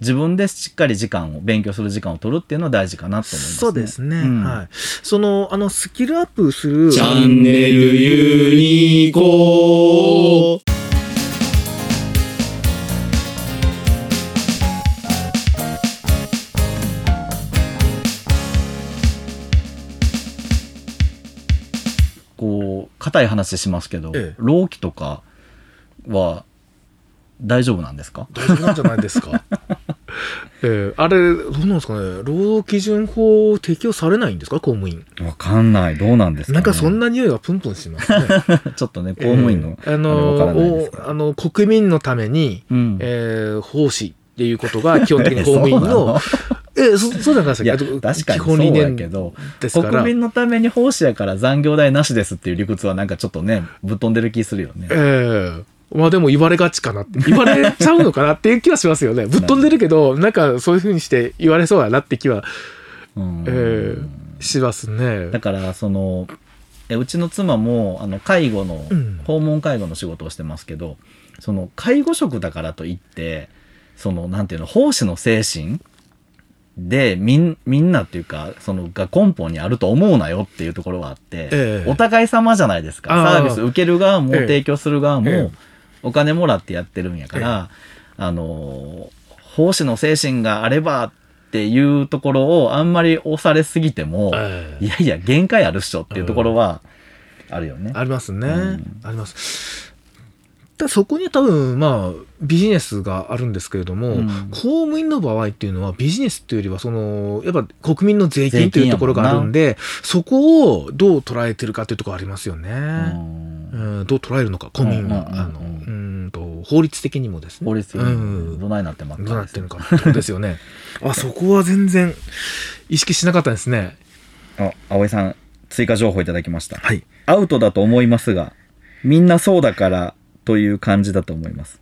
自分でしっかり時間を勉強する時間を取るっていうのは大事かなと思います、ね、そうですね、うん。はい。そのあのスキルアップするチャンネルユニコこう硬い話しますけど、ええ労基とかは大丈夫なんですか大丈夫なんじゃないですかえーあれどうなんですかね？労働基準法適用されないんですか？公務員。わかんない。どうなんですか、ね、なんかそんな匂いがプンプンしますね。ちょっとね公務員の、えーあのあの国民のために、うん。えー奉仕っていうことが基本的に 公務員のえーそそうじゃないですいやか確かに基そうやけど国民のために奉仕やから残業代なしですっていう理屈はなんかちょっとねぶっ飛んでる気するよね。ええまあでも言われがちかなって。言われちゃうのかなっていう気はしますよね。ぶっ飛んでるけど、なんかそういうふうにして言われそうやなって気は、うん。ええしますね。だ。からそのえうちの妻もあの介護の、うん。訪問介護の仕事をしてますけどその介護職だからといってそのなんていうの奉仕の精神でみんみんなっていうかそのが根本にあると思うなよっていうところはあって、ええ。お互い様じゃないですか。サービス受ける側もええ。提供する側も、ええお金もらってやってるんやから、あの奉仕の精神があればっていうところをあんまり押されすぎても、ええいやいや限界あるっしょっていうところはあるよね。ありますね。うんあります。だそこには多分、まあ、ビジネスがあるんですけれども、うん公務員の場合っていうのはビジネスっていうよりは、その、やっぱ国民の税金というところがあるんで、そこをどう捉えてるかっていうところありますよね。うんうん、どう捉えるのか、公民は。あの、うんと、法律的にもですね。法律的うんにどないなってますどうなってるのかってことですよね。あ、そこは全然意識しなかったですね。あ、葵さん、追加情報いただきました。はい。アウトだと思いますが、みんなそうだからという感じだと思います。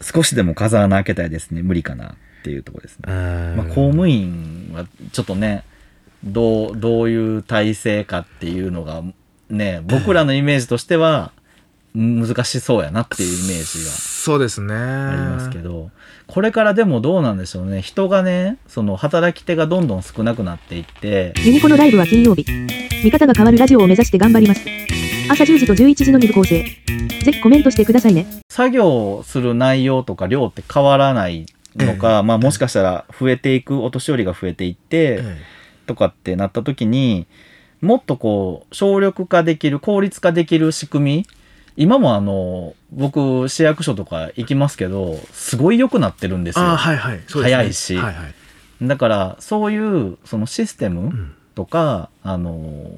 少しでも風穴開けたいですね。無理かなっていうところですね。まあ、公務員はちょっとね、どう、どういう体制かっていうのが、ね、僕らのイメージとしては、難しそうやなっていうイメージがそうですね。ありますけど、これからでもどうなんでしょうね。人がね、その働き手がどんどん少なくなっていって、ユニコのライブは金曜日。見方が変わるラジオを目指して頑張ります。朝10時と11時の2部構成。ぜひコメントしてくださいね。作業する内容とか量って変わらないのか、まあもしかしたら増えていく、お年寄りが増えていって、えとかってなった時に、もっとこう、省力化できる、効率化できる仕組み、今もあの、僕、市役所とか行きますけど、すごい良くなってるんですよ。ああ、はいはい。そうですね早いしはいはい。だから、そういう、そのシステムんとか、あの、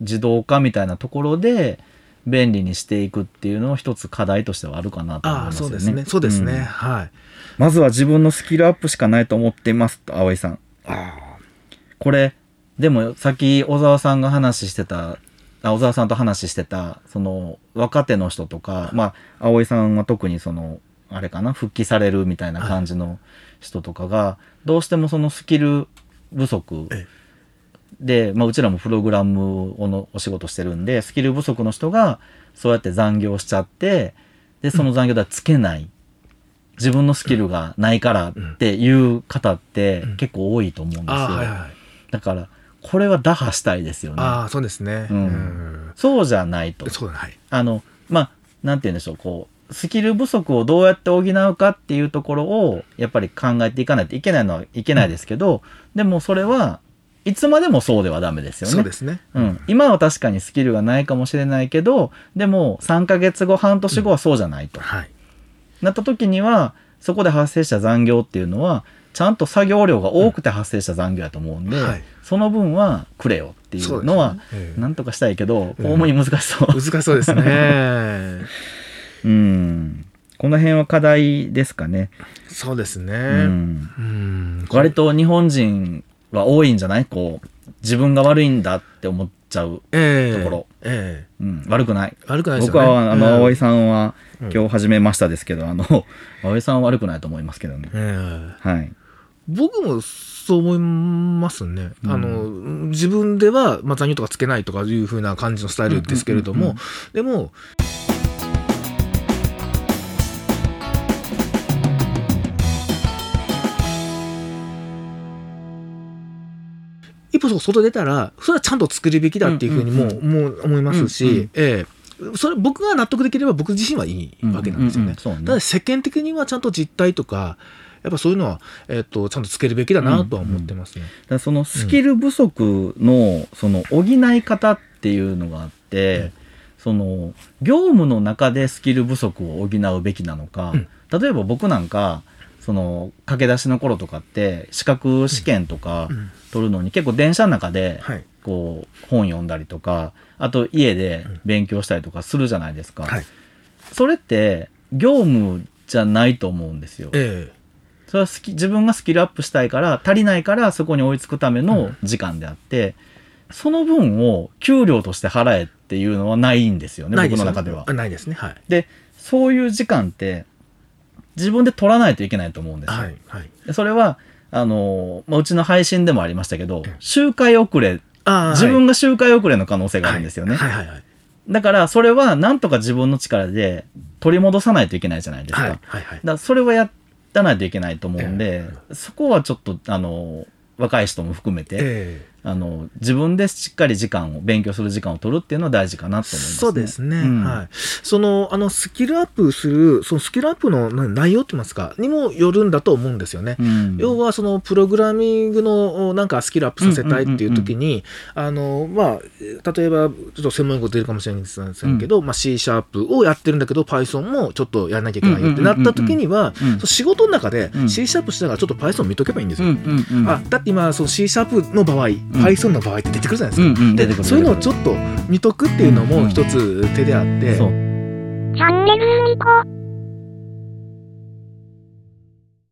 自動化みたいなところで、便利にしていくっていうのは一つ課題としてはあるかなと思いああ、ますよね。そうですね。そうですね。んはい。まずは自分のスキルアップしかないと思っていますと、葵さん。これ、でもさっき小沢さんが話してた、あ小沢さんと話してた、その若手の人とか、まあ、葵さんは特にその、あれかな、復帰されるみたいな感じの人とかが、どうしてもそのスキル不足えで、まあ、うちらもプログラムをのお仕事してるんで、スキル不足の人がそうやって残業しちゃって、で、その残業代つけない。自分のスキルがないからっていう方って結構多いと思うんですよ。だから、これは打破したいですよね。ああ、そうですね。うんうんそうじゃないと。そうだ、はい。あの、まあ、なんて言うんでしょう、こう、スキル不足をどうやって補うかっていうところを、やっぱり考えていかないといけないのはいけないですけど、でもそれはいつまでもそうではダメですよね。そうですね。うん、今は確かにスキルがないかもしれないけど、でも3ヶ月後、半年後はそうじゃないと。はい。なった時には、そこで発生した残業っていうのは、ちゃんと作業量が多くて発生した残業やと思うんで、はいその分はくれよっていうのは、なんとかしたいけど、公務員難しそう。難しそうですね。うん。この辺は課題ですかね。そうですね。ううん。ん。割と日本人は多いんじゃない？こう、自分が悪いんだって思っちゃう。ええところえうん。悪くない。え悪くないね。僕は、あの、うん葵さんは、うん今日始めましたですけど、あの、葵さんは悪くないと思いますけどね。ええはい。僕もそう思いますね。うん、あの、自分では、まあ、残業とかつけないとかいうふうな感じのスタイルですけれども、でも、一歩外出たら、それはちゃんと作るべきだっていうふうにも、もう思いますし、ええ。それ僕が納得できれば僕自身はいいわけなんですよね。ただ世間的にはちゃんと実態とか、やっぱそういうのは、えっとちゃんとつけるべきだなとは思ってますね。だからそのスキル不足のその補い方っていうのがあって、うんその業務の中でスキル不足を補うべきなのか、うん。例えば僕なんかその駆け出しの頃とかって資格試験とかうん。取るのに結構電車の中ではい。こう本読んだりとかあと家で勉強したりとかするじゃないですか、はい。それって業務じゃないと思うんですよ。えそれはスキ自分がスキルアップしたいから足りないからそこに追いつくための時間であって、その分を給料として払えっていうのはないんですよね僕の中ではあ。ないですね。はい。でそういう時間って自分で取らないといけないと思うんですよ。はい。はい。でそれはあの、まあ、うちの配信でもありましたけどええ周回遅れ自分が周回遅れの可能性があるんですよね。はいはいはい。だからそれはなんとか自分の力で取り戻さないといけないじゃないですか。はいはいはい。だそれはやらないといけないと思うんで、そこはちょっとあの若い人も含めて、えあの自分でしっかり時間を勉強する時間を取るっていうのは大事かなと思います、ね。そうですね、うん。はい。その、あの、スキルアップする、そのスキルアップのな内容って言いますか、にもよるんだと思うんですよね。うん。要は、その、プログラミングの、なんかスキルアップさせたいっていう時に、あの、まあ、例えば、ちょっと専門用語出るかもしれませんけど、まあ、C シャープをやってるんだけど、Python もちょっとやらなきゃいけないよってなった時には、仕事の中でうん。C シャープしながらちょっと Python 見とけばいいんですよ。うん。うん。うん。あだって今その C シャープの場合、Python の場合って出てくるじゃないですか、うんうん出てくる。でそういうのをちょっと見とくっていうのも一つ手であって、そう。チャンネルみこ